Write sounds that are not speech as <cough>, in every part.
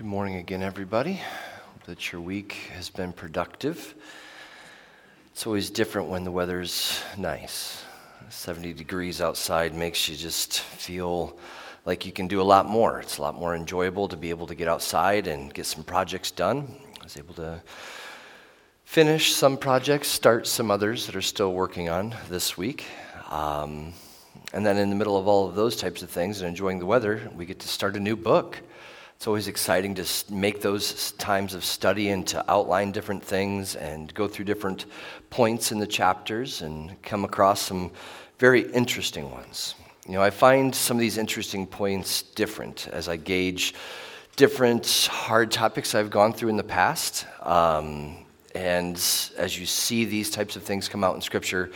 Good morning again, everybody. Hope that your week has been productive. It's always different when the weather's nice. 70 degrees outside makes you just feel like you can do a lot more. It's a lot more enjoyable to be able to get outside and get some projects done. I was able to finish some projects, start some others that are still working on this week. Um, and then, in the middle of all of those types of things and enjoying the weather, we get to start a new book. It's always exciting to make those times of study and to outline different things and go through different points in the chapters and come across some very interesting ones. You know, I find some of these interesting points different as I gauge different hard topics I've gone through in the past. Um, and as you see these types of things come out in Scripture,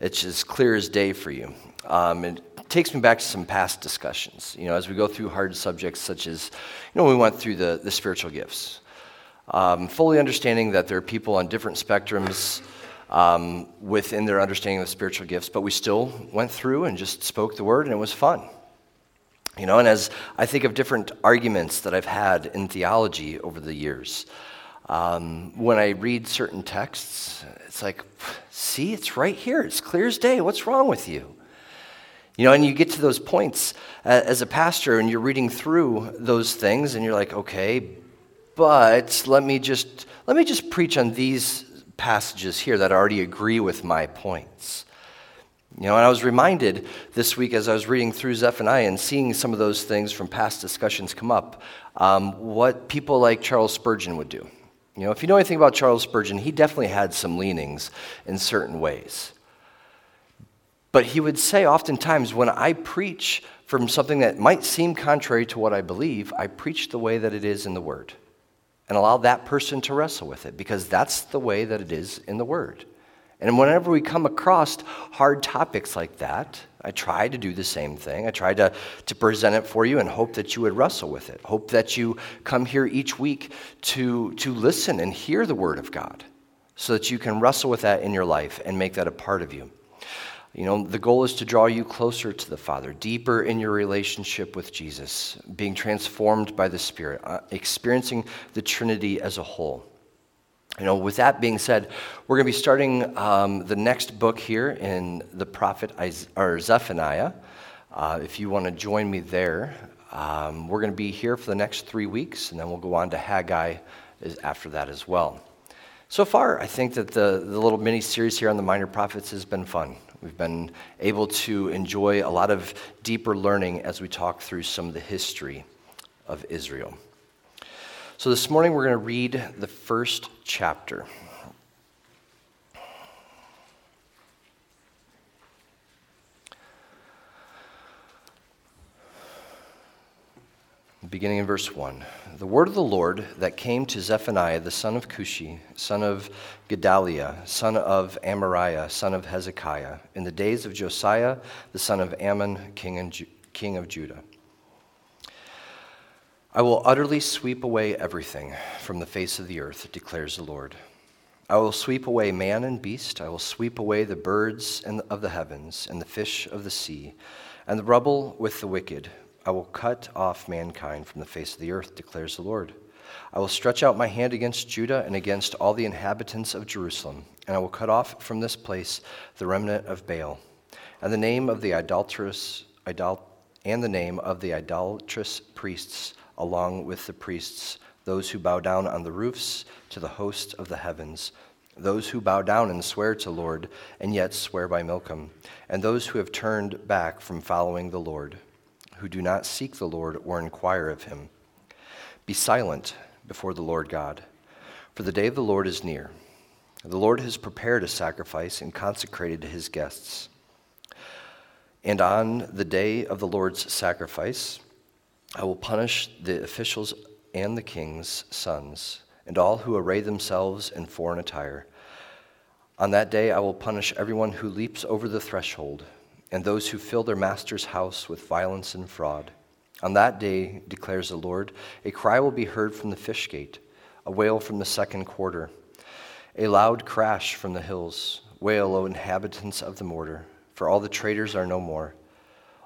it's as clear as day for you. Um, takes me back to some past discussions. You know, as we go through hard subjects such as, you know, we went through the, the spiritual gifts. Um, fully understanding that there are people on different spectrums um, within their understanding of spiritual gifts, but we still went through and just spoke the word, and it was fun. You know, and as I think of different arguments that I've had in theology over the years, um, when I read certain texts, it's like, see, it's right here. It's clear as day. What's wrong with you? You know, and you get to those points uh, as a pastor and you're reading through those things and you're like, okay, but let me just let me just preach on these passages here that already agree with my points. You know, and I was reminded this week as I was reading through Zephaniah and seeing some of those things from past discussions come up, um, what people like Charles Spurgeon would do. You know, if you know anything about Charles Spurgeon, he definitely had some leanings in certain ways. But he would say oftentimes, when I preach from something that might seem contrary to what I believe, I preach the way that it is in the Word and allow that person to wrestle with it because that's the way that it is in the Word. And whenever we come across hard topics like that, I try to do the same thing. I try to, to present it for you and hope that you would wrestle with it. Hope that you come here each week to, to listen and hear the Word of God so that you can wrestle with that in your life and make that a part of you. You know, the goal is to draw you closer to the Father, deeper in your relationship with Jesus, being transformed by the Spirit, uh, experiencing the Trinity as a whole. You know, with that being said, we're going to be starting um, the next book here in the prophet or Zephaniah. Uh, if you want to join me there, um, we're going to be here for the next three weeks, and then we'll go on to Haggai after that as well. So far, I think that the, the little mini series here on the minor prophets has been fun. We've been able to enjoy a lot of deeper learning as we talk through some of the history of Israel. So this morning we're going to read the first chapter. Beginning in verse 1. The word of the Lord that came to Zephaniah the son of Cushi, son of Gedaliah, son of Amariah, son of Hezekiah, in the days of Josiah the son of Amon, king, Ju- king of Judah. I will utterly sweep away everything from the face of the earth, declares the Lord. I will sweep away man and beast. I will sweep away the birds of the heavens and the fish of the sea, and the rubble with the wicked I will cut off mankind from the face of the earth, declares the Lord. I will stretch out my hand against Judah and against all the inhabitants of Jerusalem, and I will cut off from this place the remnant of Baal, and the name of the idolatrous idol, and the name of the idolatrous priests, along with the priests, those who bow down on the roofs to the host of the heavens, those who bow down and swear to Lord, and yet swear by Milcom, and those who have turned back from following the Lord who do not seek the Lord or inquire of him. Be silent before the Lord God, for the day of the Lord is near. The Lord has prepared a sacrifice and consecrated his guests. And on the day of the Lord's sacrifice, I will punish the officials and the king's sons, and all who array themselves in foreign attire. On that day, I will punish everyone who leaps over the threshold and those who fill their master's house with violence and fraud. On that day, declares the Lord, a cry will be heard from the fish gate, a wail from the second quarter, a loud crash from the hills. Wail, O inhabitants of the mortar, for all the traders are no more.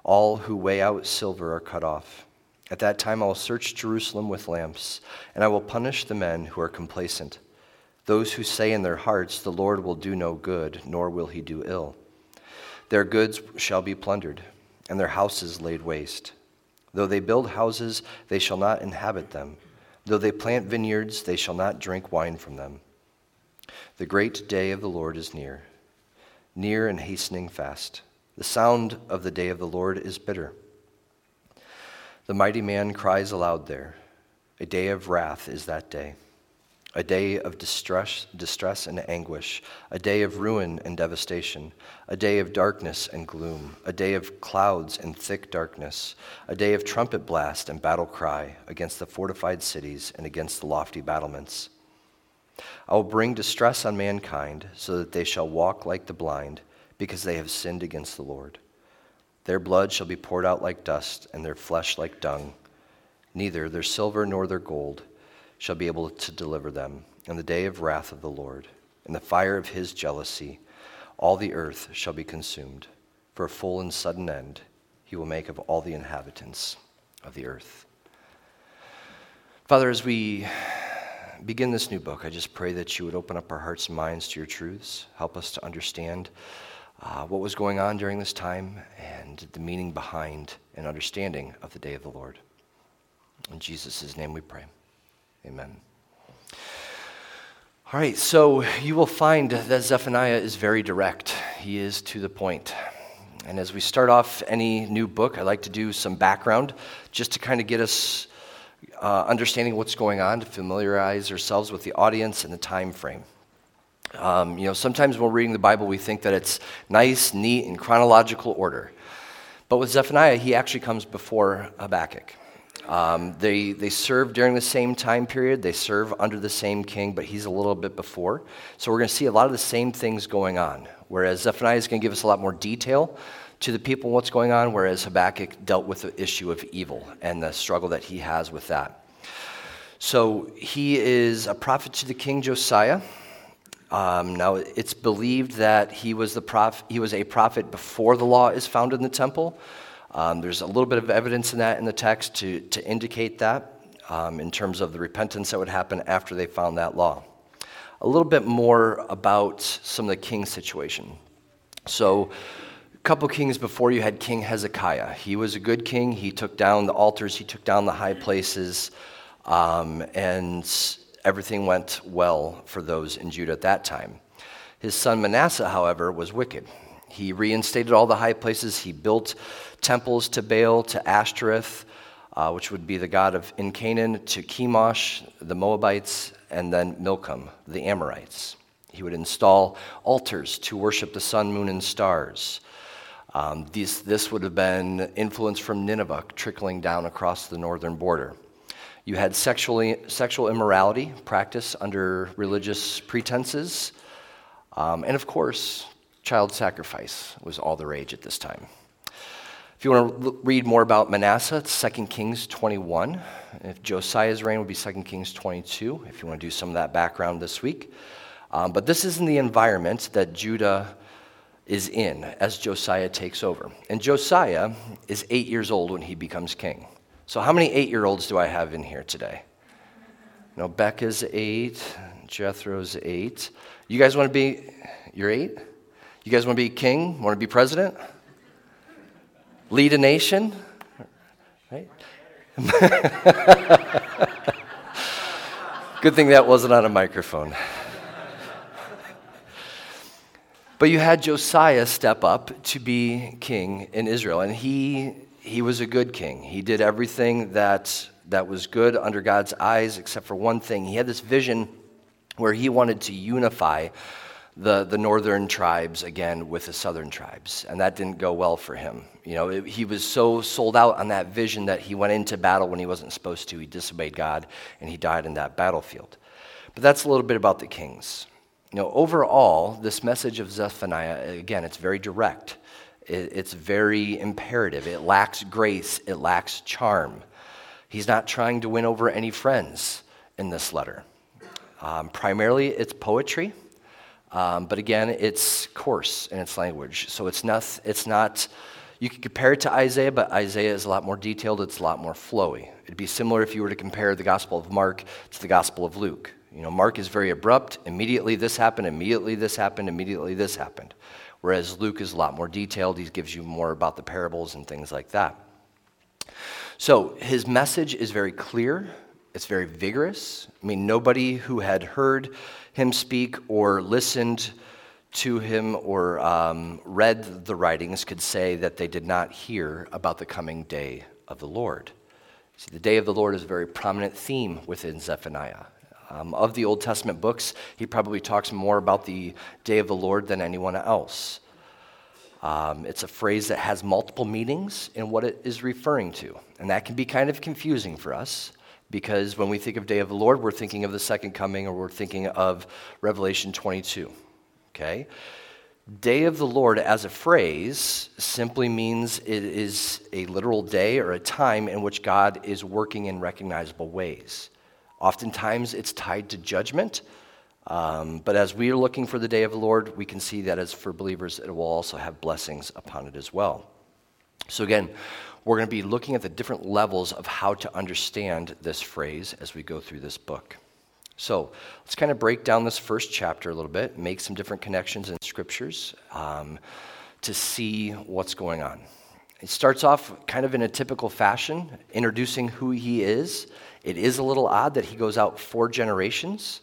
All who weigh out silver are cut off. At that time I will search Jerusalem with lamps, and I will punish the men who are complacent, those who say in their hearts, The Lord will do no good, nor will he do ill. Their goods shall be plundered, and their houses laid waste. Though they build houses, they shall not inhabit them. Though they plant vineyards, they shall not drink wine from them. The great day of the Lord is near, near and hastening fast. The sound of the day of the Lord is bitter. The mighty man cries aloud there. A day of wrath is that day, a day of distress, distress and anguish, a day of ruin and devastation, a day of darkness and gloom, a day of clouds and thick darkness, a day of trumpet blast and battle cry against the fortified cities and against the lofty battlements. I will bring distress on mankind so that they shall walk like the blind, because they have sinned against the Lord. Their blood shall be poured out like dust, and their flesh like dung. Neither their silver nor their gold shall be able to deliver them in the day of wrath of the Lord. In the fire of his jealousy, all the earth shall be consumed. For a full and sudden end he will make of all the inhabitants of the earth. Father, as we begin this new book, I just pray that you would open up our hearts and minds to your truths, help us to understand uh, what was going on during this time and the meaning behind and understanding of the day of the Lord. In Jesus' name we pray. Amen. All right, so you will find that Zephaniah is very direct. He is to the point. And as we start off any new book, I like to do some background just to kind of get us uh, understanding what's going on, to familiarize ourselves with the audience and the time frame. Um, you know, sometimes when we're reading the Bible, we think that it's nice, neat, in chronological order. But with Zephaniah, he actually comes before Habakkuk. Um, they, they serve during the same time period, they serve under the same king, but he's a little bit before. So we're going to see a lot of the same things going on. Whereas Zephaniah is going to give us a lot more detail to the people what's going on, whereas Habakkuk dealt with the issue of evil and the struggle that he has with that. So he is a prophet to the king Josiah. Um, now, it's believed that he was, the prof- he was a prophet before the law is found in the temple. Um, there's a little bit of evidence in that in the text to, to indicate that um, in terms of the repentance that would happen after they found that law. A little bit more about some of the king situation. So, a couple kings before you had King Hezekiah. He was a good king. He took down the altars, he took down the high places, um, and everything went well for those in Judah at that time. His son Manasseh, however, was wicked. He reinstated all the high places. He built temples to Baal, to Ashtoreth, uh, which would be the god of in Canaan, to Chemosh, the Moabites, and then Milcom, the Amorites. He would install altars to worship the sun, moon, and stars. Um, these, this would have been influence from Nineveh trickling down across the northern border. You had sexually, sexual immorality practiced under religious pretenses. Um, and of course, child sacrifice was all the rage at this time. If you want to read more about Manasseh, it's 2 Kings 21. If Josiah's reign would be 2 Kings 22, if you want to do some of that background this week. Um, but this is in the environment that Judah is in as Josiah takes over. And Josiah is eight years old when he becomes king. So, how many eight year olds do I have in here today? No, Becca's eight, Jethro's eight. You guys want to be, you're eight? You guys want to be king? Want to be president? Lead a nation? Right? <laughs> Good thing that wasn't on a microphone. But you had Josiah step up to be king in Israel, and he he was a good king. He did everything that, that was good under God's eyes, except for one thing. He had this vision where he wanted to unify the, the northern tribes again with the southern tribes, and that didn't go well for him. You know, it, he was so sold out on that vision that he went into battle when he wasn't supposed to. He disobeyed God, and he died in that battlefield. But that's a little bit about the kings. You know, overall, this message of Zephaniah, again, it's very direct. It's very imperative. It lacks grace, it lacks charm. He's not trying to win over any friends in this letter. Um, primarily, it's poetry, um, but again, it's coarse in its language. So it's not, it's not, You could compare it to Isaiah, but Isaiah is a lot more detailed, it's a lot more flowy. It'd be similar if you were to compare the Gospel of Mark to the Gospel of Luke. You know, Mark is very abrupt. Immediately this happened, immediately this happened, immediately this happened. Whereas Luke is a lot more detailed. He gives you more about the parables and things like that. So his message is very clear, it's very vigorous. I mean, nobody who had heard him speak or listened to him or um, read the writings could say that they did not hear about the coming day of the Lord. See, the day of the Lord is a very prominent theme within Zephaniah. Um, of the Old Testament books, he probably talks more about the day of the Lord than anyone else. Um, it's a phrase that has multiple meanings in what it is referring to. And that can be kind of confusing for us because when we think of day of the Lord, we're thinking of the second coming or we're thinking of Revelation 22. Okay? Day of the Lord as a phrase simply means it is a literal day or a time in which God is working in recognizable ways. Oftentimes it's tied to judgment. Um, but as we are looking for the day of the Lord, we can see that as for believers, it will also have blessings upon it as well. So, again, we're going to be looking at the different levels of how to understand this phrase as we go through this book. So, let's kind of break down this first chapter a little bit, make some different connections in scriptures um, to see what's going on. It starts off kind of in a typical fashion, introducing who he is. It is a little odd that he goes out four generations.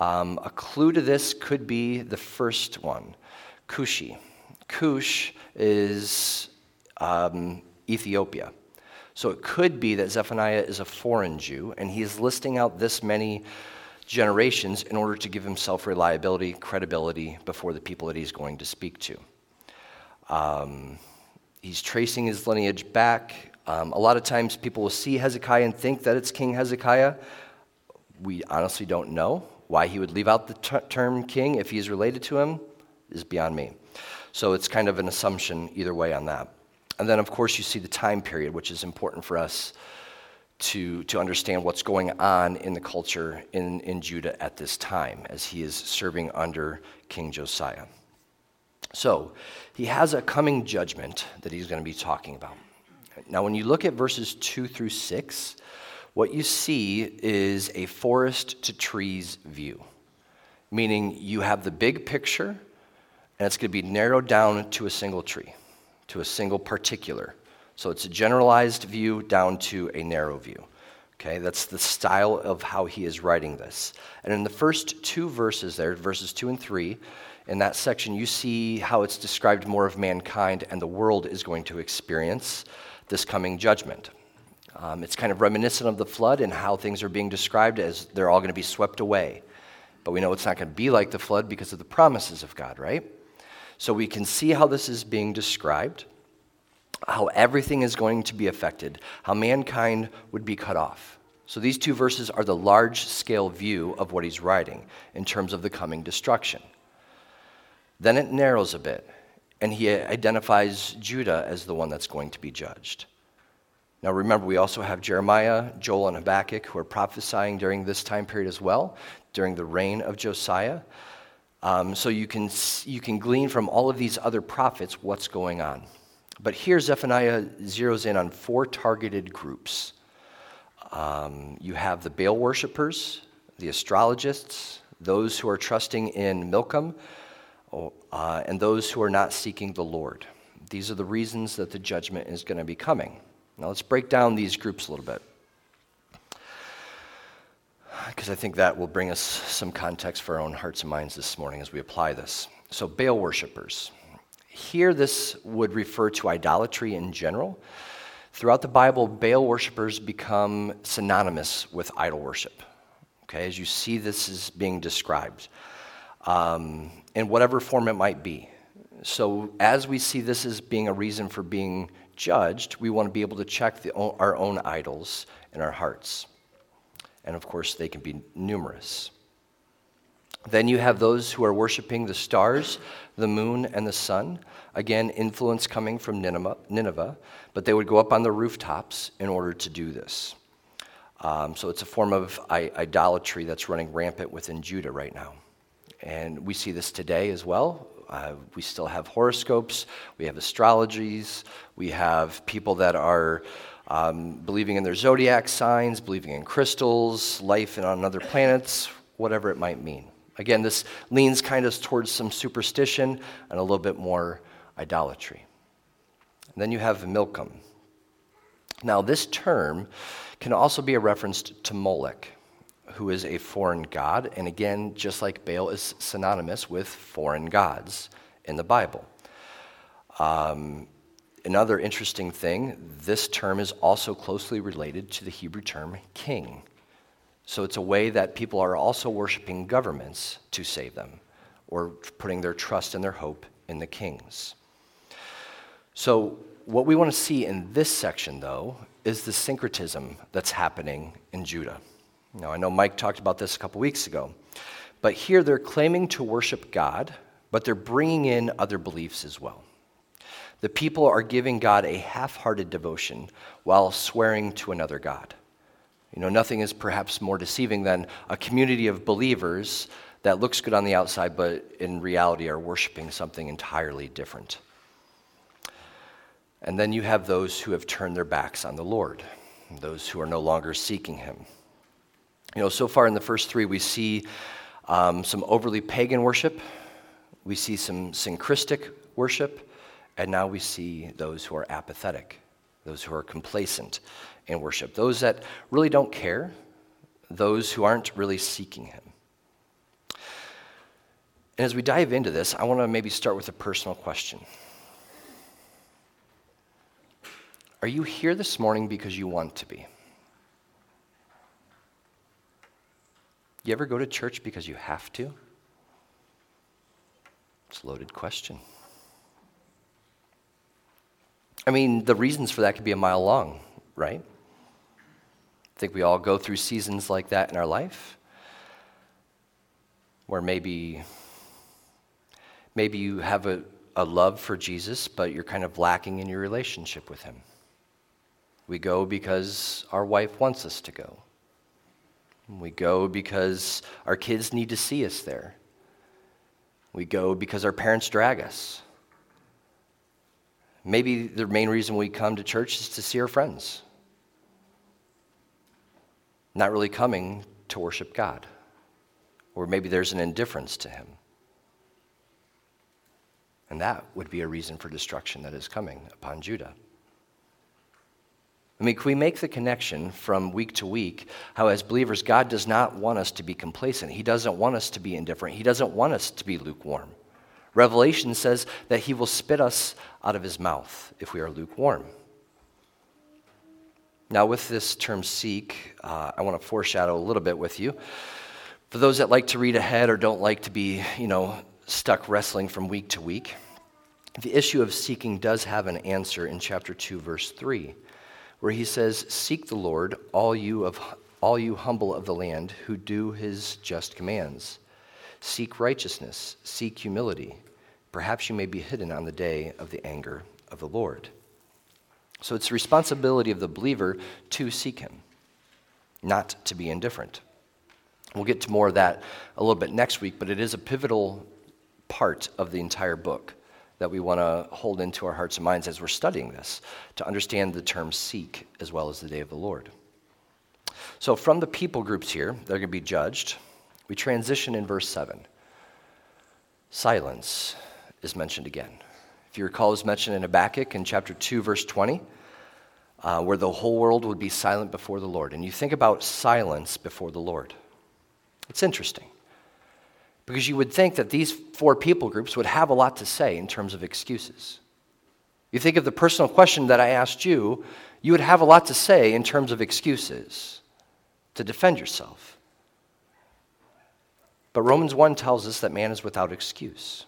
Um, a clue to this could be the first one, Cushi. Cush is um, Ethiopia. So it could be that Zephaniah is a foreign Jew, and he is listing out this many generations in order to give himself reliability, credibility before the people that he's going to speak to. Um, he's tracing his lineage back. Um, a lot of times people will see Hezekiah and think that it's King Hezekiah. We honestly don't know. Why he would leave out the t- term king if he is related to him is beyond me. So it's kind of an assumption either way on that. And then, of course, you see the time period, which is important for us to, to understand what's going on in the culture in, in Judah at this time as he is serving under King Josiah. So he has a coming judgment that he's going to be talking about. Now, when you look at verses 2 through 6, what you see is a forest to trees view, meaning you have the big picture and it's going to be narrowed down to a single tree, to a single particular. So it's a generalized view down to a narrow view. Okay, that's the style of how he is writing this. And in the first two verses there, verses two and three, in that section, you see how it's described more of mankind and the world is going to experience this coming judgment. Um, it's kind of reminiscent of the flood and how things are being described as they're all going to be swept away. But we know it's not going to be like the flood because of the promises of God, right? So we can see how this is being described, how everything is going to be affected, how mankind would be cut off. So these two verses are the large scale view of what he's writing in terms of the coming destruction. Then it narrows a bit, and he identifies Judah as the one that's going to be judged. Now, remember, we also have Jeremiah, Joel, and Habakkuk who are prophesying during this time period as well, during the reign of Josiah. Um, so you can, you can glean from all of these other prophets what's going on. But here, Zephaniah zeroes in on four targeted groups. Um, you have the Baal worshippers, the astrologists, those who are trusting in Milcom, uh, and those who are not seeking the Lord. These are the reasons that the judgment is going to be coming. Now let's break down these groups a little bit. Because I think that will bring us some context for our own hearts and minds this morning as we apply this. So, Baal worshippers. Here, this would refer to idolatry in general. Throughout the Bible, Baal worshippers become synonymous with idol worship. Okay, as you see this is being described, um, in whatever form it might be. So, as we see this as being a reason for being judged, we want to be able to check the, our own idols in our hearts. And of course, they can be numerous. Then you have those who are worshiping the stars, the moon, and the sun. Again, influence coming from Nineveh, but they would go up on the rooftops in order to do this. Um, so it's a form of idolatry that's running rampant within Judah right now. And we see this today as well Uh, we still have horoscopes, we have astrologies, we have people that are um, believing in their zodiac signs, believing in crystals, life on other planets, whatever it might mean. Again, this leans kind of towards some superstition and a little bit more idolatry. And then you have Milcom. Now, this term can also be a reference to Molech, who is a foreign god, and again, just like Baal is synonymous with foreign gods in the Bible. Um, another interesting thing this term is also closely related to the Hebrew term king. So it's a way that people are also worshiping governments to save them or putting their trust and their hope in the kings. So, what we want to see in this section, though, is the syncretism that's happening in Judah. Now, I know Mike talked about this a couple weeks ago, but here they're claiming to worship God, but they're bringing in other beliefs as well. The people are giving God a half hearted devotion while swearing to another God. You know, nothing is perhaps more deceiving than a community of believers that looks good on the outside, but in reality are worshiping something entirely different. And then you have those who have turned their backs on the Lord, those who are no longer seeking Him. You know, so far in the first three, we see um, some overly pagan worship, we see some syncretic worship, and now we see those who are apathetic, those who are complacent in worship, those that really don't care, those who aren't really seeking Him. And as we dive into this, I want to maybe start with a personal question. Are you here this morning because you want to be? You ever go to church because you have to? It's a loaded question. I mean, the reasons for that could be a mile long, right? I think we all go through seasons like that in our life where maybe maybe you have a, a love for Jesus, but you're kind of lacking in your relationship with him. We go because our wife wants us to go. We go because our kids need to see us there. We go because our parents drag us. Maybe the main reason we come to church is to see our friends not really coming to worship God. Or maybe there's an indifference to Him. And that would be a reason for destruction that is coming upon Judah. I mean, can we make the connection from week to week how, as believers, God does not want us to be complacent? He doesn't want us to be indifferent. He doesn't want us to be lukewarm. Revelation says that He will spit us out of His mouth if we are lukewarm. Now, with this term seek, uh, I want to foreshadow a little bit with you. For those that like to read ahead or don't like to be, you know, stuck wrestling from week to week, the issue of seeking does have an answer in chapter 2, verse 3, where he says, Seek the Lord, all you, of, all you humble of the land who do his just commands. Seek righteousness, seek humility. Perhaps you may be hidden on the day of the anger of the Lord. So it's the responsibility of the believer to seek him, not to be indifferent. We'll get to more of that a little bit next week, but it is a pivotal part of the entire book that we want to hold into our hearts and minds as we're studying this to understand the term seek as well as the day of the Lord. So, from the people groups here, they're going to be judged. We transition in verse 7. Silence is mentioned again. If you recall, it was mentioned in Habakkuk in chapter 2, verse 20, uh, where the whole world would be silent before the Lord. And you think about silence before the Lord. It's interesting because you would think that these four people groups would have a lot to say in terms of excuses. You think of the personal question that I asked you, you would have a lot to say in terms of excuses to defend yourself. But Romans 1 tells us that man is without excuse.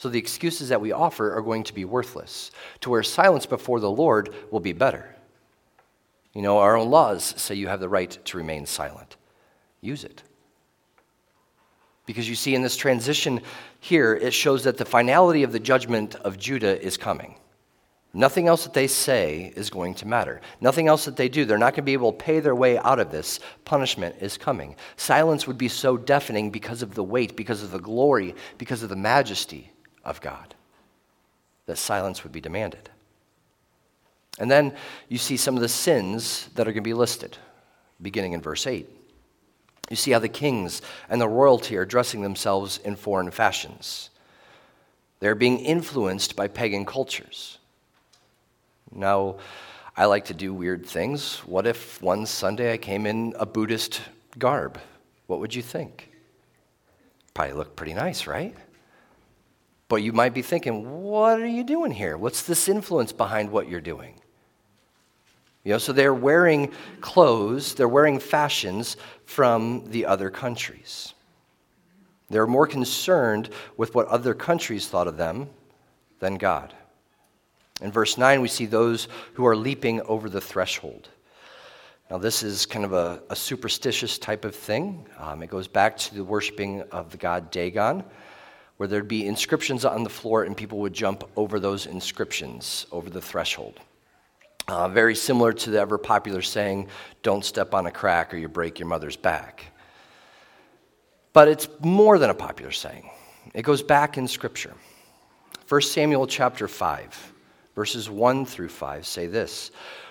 So the excuses that we offer are going to be worthless, to where silence before the Lord will be better. You know, our own laws say you have the right to remain silent. Use it. Because you see, in this transition here, it shows that the finality of the judgment of Judah is coming. Nothing else that they say is going to matter. Nothing else that they do. They're not going to be able to pay their way out of this. Punishment is coming. Silence would be so deafening because of the weight, because of the glory, because of the majesty of God, that silence would be demanded. And then you see some of the sins that are going to be listed, beginning in verse 8. You see how the kings and the royalty are dressing themselves in foreign fashions. They're being influenced by pagan cultures. Now, I like to do weird things. What if one Sunday I came in a Buddhist garb? What would you think? Probably look pretty nice, right? But you might be thinking, what are you doing here? What's this influence behind what you're doing? You know, so they're wearing clothes, they're wearing fashions from the other countries. They're more concerned with what other countries thought of them than God. In verse 9, we see those who are leaping over the threshold. Now, this is kind of a, a superstitious type of thing. Um, it goes back to the worshiping of the god Dagon, where there'd be inscriptions on the floor and people would jump over those inscriptions, over the threshold. Uh, very similar to the ever popular saying, don't step on a crack or you break your mother's back. But it's more than a popular saying. It goes back in Scripture. 1 Samuel chapter 5 verses 1 through 5 say this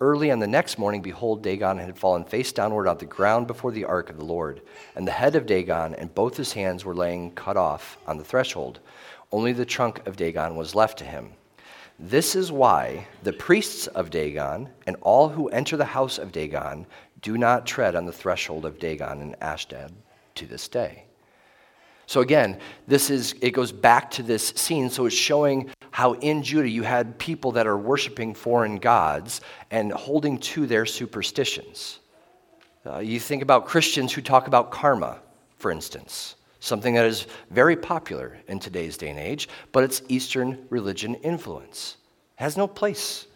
early on the next morning, behold, Dagon had fallen face downward on the ground before the ark of the Lord. And the head of Dagon and both his hands were laying cut off on the threshold. Only the trunk of Dagon was left to him. This is why the priests of Dagon and all who enter the house of Dagon do not tread on the threshold of Dagon and Ashdod to this day. So again, this is it goes back to this scene. So it's showing how in Judah you had people that are worshiping foreign gods and holding to their superstitions. Uh, you think about Christians who talk about karma, for instance, something that is very popular in today's day and age, but it's Eastern religion influence. It has no place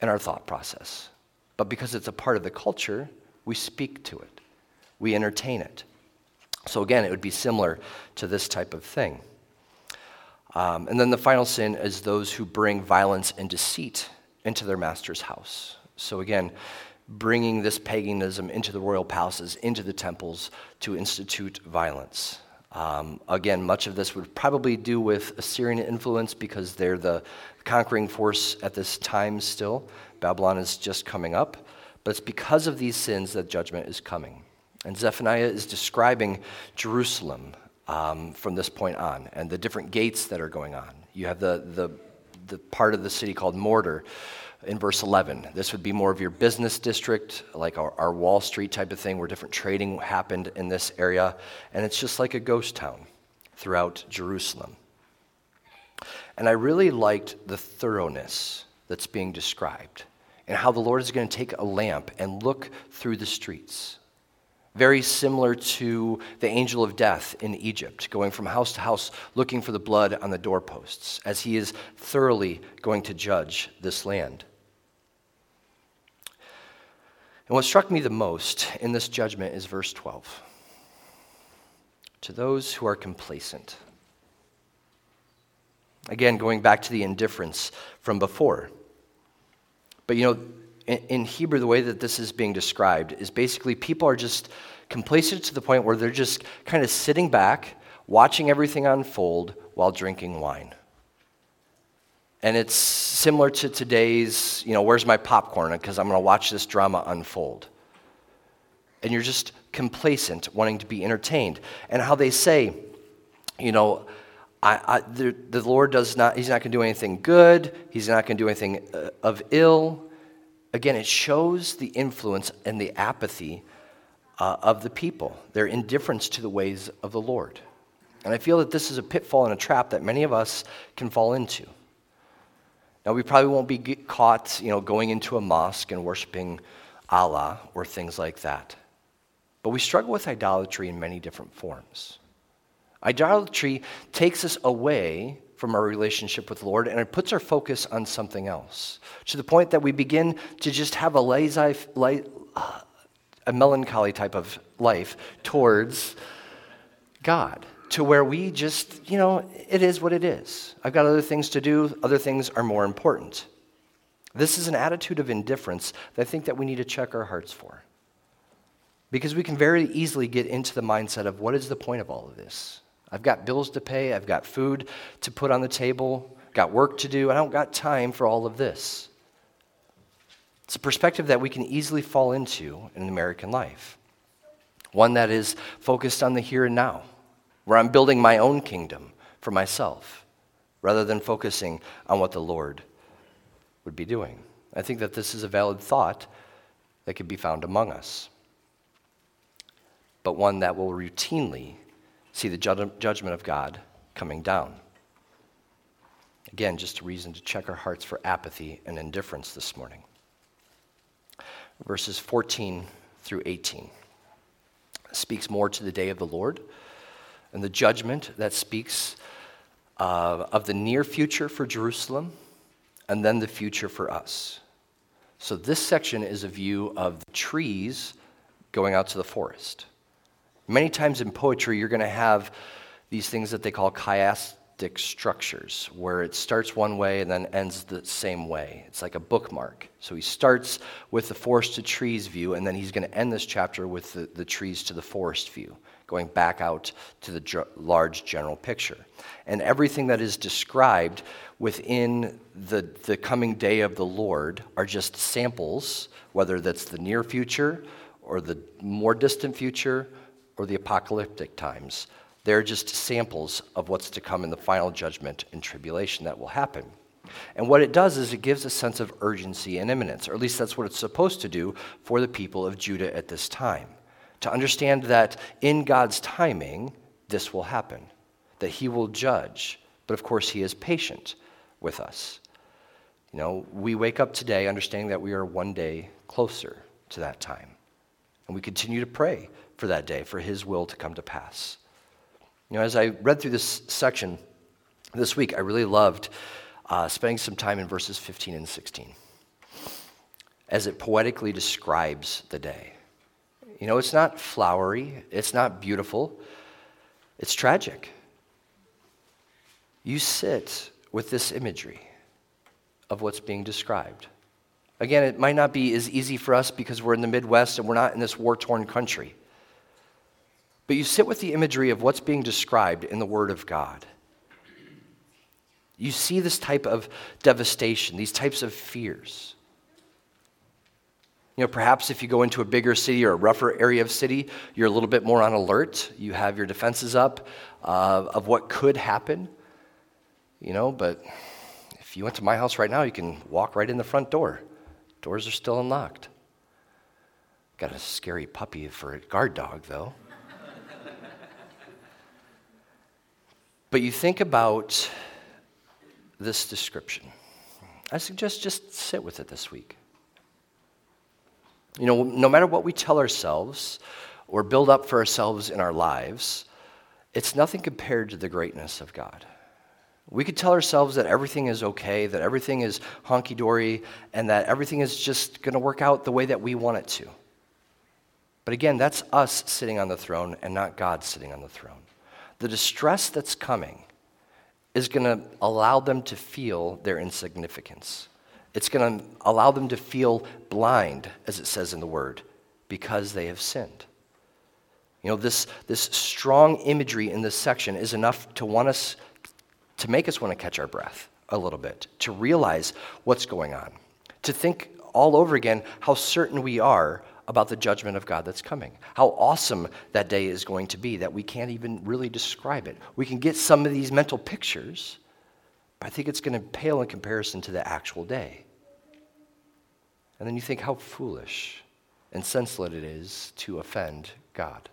in our thought process. But because it's a part of the culture, we speak to it, we entertain it. So, again, it would be similar to this type of thing. Um, and then the final sin is those who bring violence and deceit into their master's house. So, again, bringing this paganism into the royal palaces, into the temples to institute violence. Um, again, much of this would probably do with Assyrian influence because they're the conquering force at this time still. Babylon is just coming up. But it's because of these sins that judgment is coming. And Zephaniah is describing Jerusalem um, from this point on and the different gates that are going on. You have the, the, the part of the city called Mortar in verse 11. This would be more of your business district, like our, our Wall Street type of thing, where different trading happened in this area. And it's just like a ghost town throughout Jerusalem. And I really liked the thoroughness that's being described and how the Lord is going to take a lamp and look through the streets very similar to the angel of death in Egypt, going from house to house looking for the blood on the doorposts, as he is thoroughly going to judge this land. And what struck me the most in this judgment is verse 12. To those who are complacent. Again, going back to the indifference from before. But you know, in Hebrew, the way that this is being described is basically people are just complacent to the point where they're just kind of sitting back, watching everything unfold while drinking wine. And it's similar to today's, you know, where's my popcorn? Because I'm going to watch this drama unfold. And you're just complacent, wanting to be entertained. And how they say, you know, I, I, the, the, Lord does not, He's not going to do anything good, He's not going to do anything uh, of ill. Again, it shows the influence and the apathy uh, of the people, their indifference to the ways of the Lord. And I feel that this is a pitfall and a trap that many of us can fall into. Now, we probably won't be caught, you know, going into a mosque and worshiping Allah or things like that. But we struggle with idolatry in many different forms. Idolatry takes us away from our relationship with the Lord and it puts our focus on something else to the point that we begin to just have a lazy, a melancholy type of life towards God, to where we just, you know, it is what it is. I've got other things to do, other things are more important. This is an attitude of indifference that I think that we need to check our hearts for. Because we can very easily get into the mindset of what is the point of all of this? I've got bills to pay, I've got food to put on the table, got work to do, I don't got time for all of this. It's a perspective that we can easily fall into in American life. One that is focused on the here and now, where I'm building my own kingdom for myself, rather than focusing on what the Lord would be doing. I think that this is a valid thought that could be found among us, but one that will routinely see the judgment of God coming down. Again, just a reason to check our hearts for apathy and indifference this morning. Verses 14 through 18 speaks more to the day of the Lord and the judgment that speaks uh, of the near future for Jerusalem and then the future for us. So, this section is a view of the trees going out to the forest. Many times in poetry, you're going to have these things that they call chiastic structures, where it starts one way and then ends the same way. It's like a bookmark. So he starts with the forest to trees view, and then he's going to end this chapter with the, the trees to the forest view, going back out to the large general picture. And everything that is described within the, the coming day of the Lord are just samples, whether that's the near future or the more distant future or the apocalyptic times. They're just samples of what's to come in the final judgment and tribulation that will happen. And what it does is it gives a sense of urgency and imminence, or at least that's what it's supposed to do for the people of Judah at this time. To understand that in God's timing, this will happen, that He will judge, but of course, He is patient with us. You know, we wake up today understanding that we are one day closer to that time. And we continue to pray for that day, for His will to come to pass. You know, as I read through this section this week, I really loved uh, spending some time in verses 15 and 16 as it poetically describes the day. You know, it's not flowery, it's not beautiful, it's tragic. You sit with this imagery of what's being described. Again, it might not be as easy for us because we're in the Midwest and we're not in this war torn country. But you sit with the imagery of what's being described in the Word of God. You see this type of devastation, these types of fears. You know, perhaps if you go into a bigger city or a rougher area of city, you're a little bit more on alert. You have your defenses up uh, of what could happen. You know, but if you went to my house right now, you can walk right in the front door. Doors are still unlocked. Got a scary puppy for a guard dog, though. But you think about this description. I suggest just sit with it this week. You know, no matter what we tell ourselves or build up for ourselves in our lives, it's nothing compared to the greatness of God. We could tell ourselves that everything is okay, that everything is honky dory, and that everything is just going to work out the way that we want it to. But again, that's us sitting on the throne and not God sitting on the throne the distress that's coming is going to allow them to feel their insignificance. It's going to allow them to feel blind, as it says in the word, because they have sinned. You know, this, this strong imagery in this section is enough to want us to make us want to catch our breath a little bit, to realize what's going on, to think all over again how certain we are about the judgment of God that's coming. How awesome that day is going to be that we can't even really describe it. We can get some of these mental pictures, but I think it's going to pale in comparison to the actual day. And then you think how foolish and senseless it is to offend God,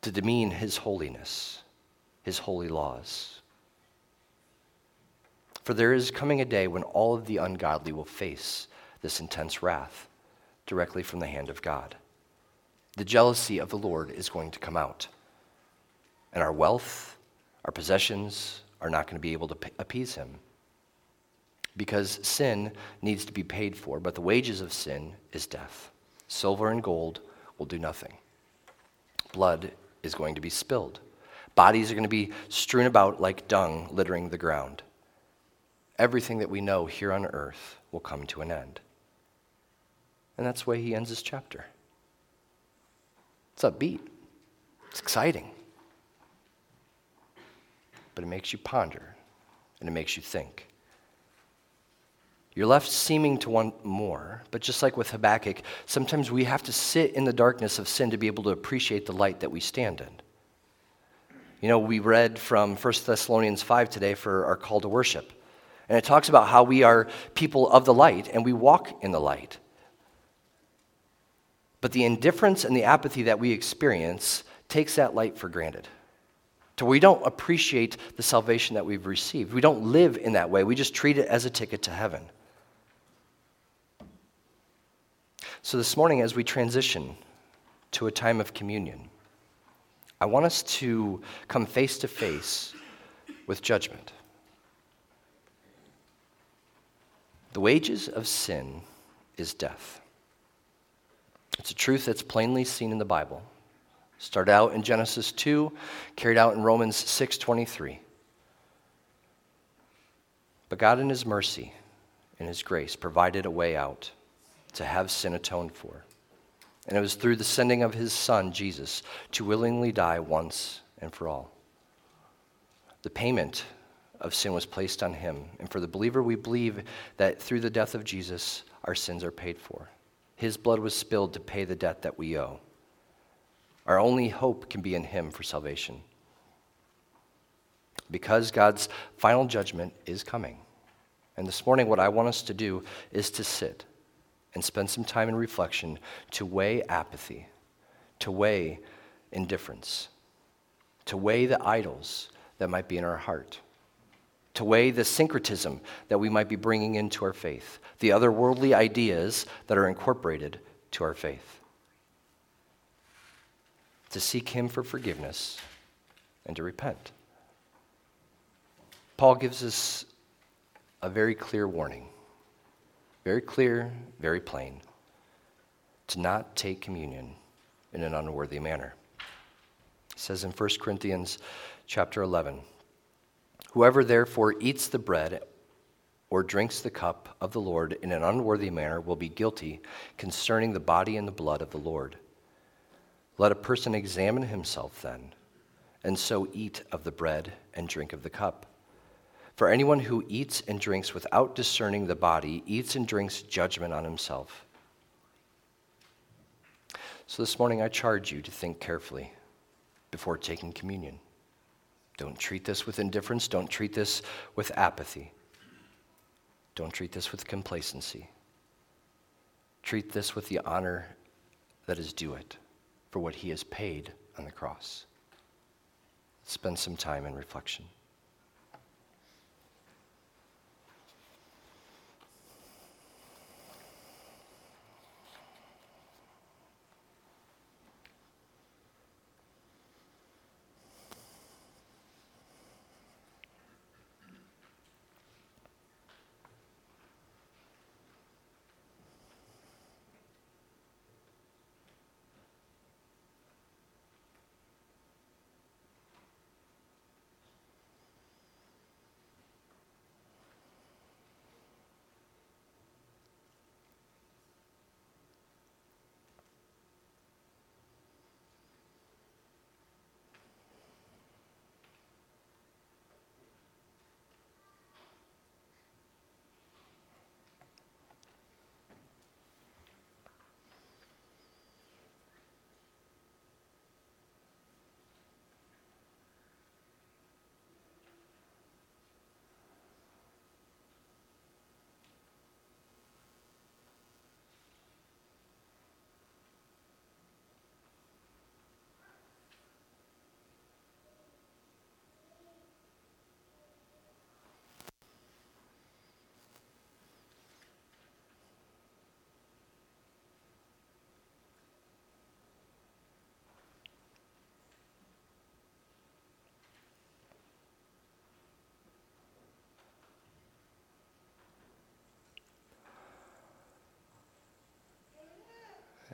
to demean His holiness, His holy laws. For there is coming a day when all of the ungodly will face this intense wrath directly from the hand of God. The jealousy of the Lord is going to come out. And our wealth, our possessions are not going to be able to appease him. Because sin needs to be paid for, but the wages of sin is death. Silver and gold will do nothing. Blood is going to be spilled. Bodies are going to be strewn about like dung littering the ground. Everything that we know here on earth will come to an end. And that's the way he ends his chapter. It's upbeat, it's exciting, but it makes you ponder and it makes you think. You're left seeming to want more, but just like with Habakkuk, sometimes we have to sit in the darkness of sin to be able to appreciate the light that we stand in. You know, we read from 1 Thessalonians 5 today for our call to worship. And it talks about how we are people of the light and we walk in the light. But the indifference and the apathy that we experience takes that light for granted. To we don't appreciate the salvation that we've received. We don't live in that way. We just treat it as a ticket to heaven. So, this morning, as we transition to a time of communion, I want us to come face to face with judgment. The wages of sin is death. It's a truth that's plainly seen in the Bible. Started out in Genesis 2, carried out in Romans 6:23. But God in his mercy and his grace provided a way out to have sin atoned for. And it was through the sending of his son, Jesus, to willingly die once and for all. The payment of sin was placed on him. And for the believer, we believe that through the death of Jesus, our sins are paid for. His blood was spilled to pay the debt that we owe. Our only hope can be in him for salvation. Because God's final judgment is coming. And this morning, what I want us to do is to sit and spend some time in reflection to weigh apathy, to weigh indifference, to weigh the idols that might be in our heart, to weigh the syncretism that we might be bringing into our faith, the otherworldly ideas that are incorporated to our faith, to seek Him for forgiveness and to repent. Paul gives us a very clear warning very clear, very plain, to not take communion in an unworthy manner. He says in 1 Corinthians chapter 11, Whoever therefore eats the bread or drinks the cup of the Lord in an unworthy manner will be guilty concerning the body and the blood of the Lord. Let a person examine himself then, and so eat of the bread and drink of the cup. For anyone who eats and drinks without discerning the body eats and drinks judgment on himself. So this morning, I charge you to think carefully before taking communion. Don't treat this with indifference. Don't treat this with apathy. Don't treat this with complacency. Treat this with the honor that is due it for what he has paid on the cross. Spend some time in reflection.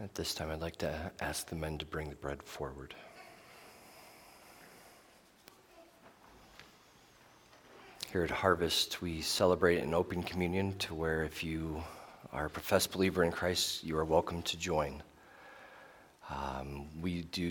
At this time, I'd like to ask the men to bring the bread forward. Here at Harvest, we celebrate an open communion to where if you are a professed believer in Christ, you are welcome to join. Um, we do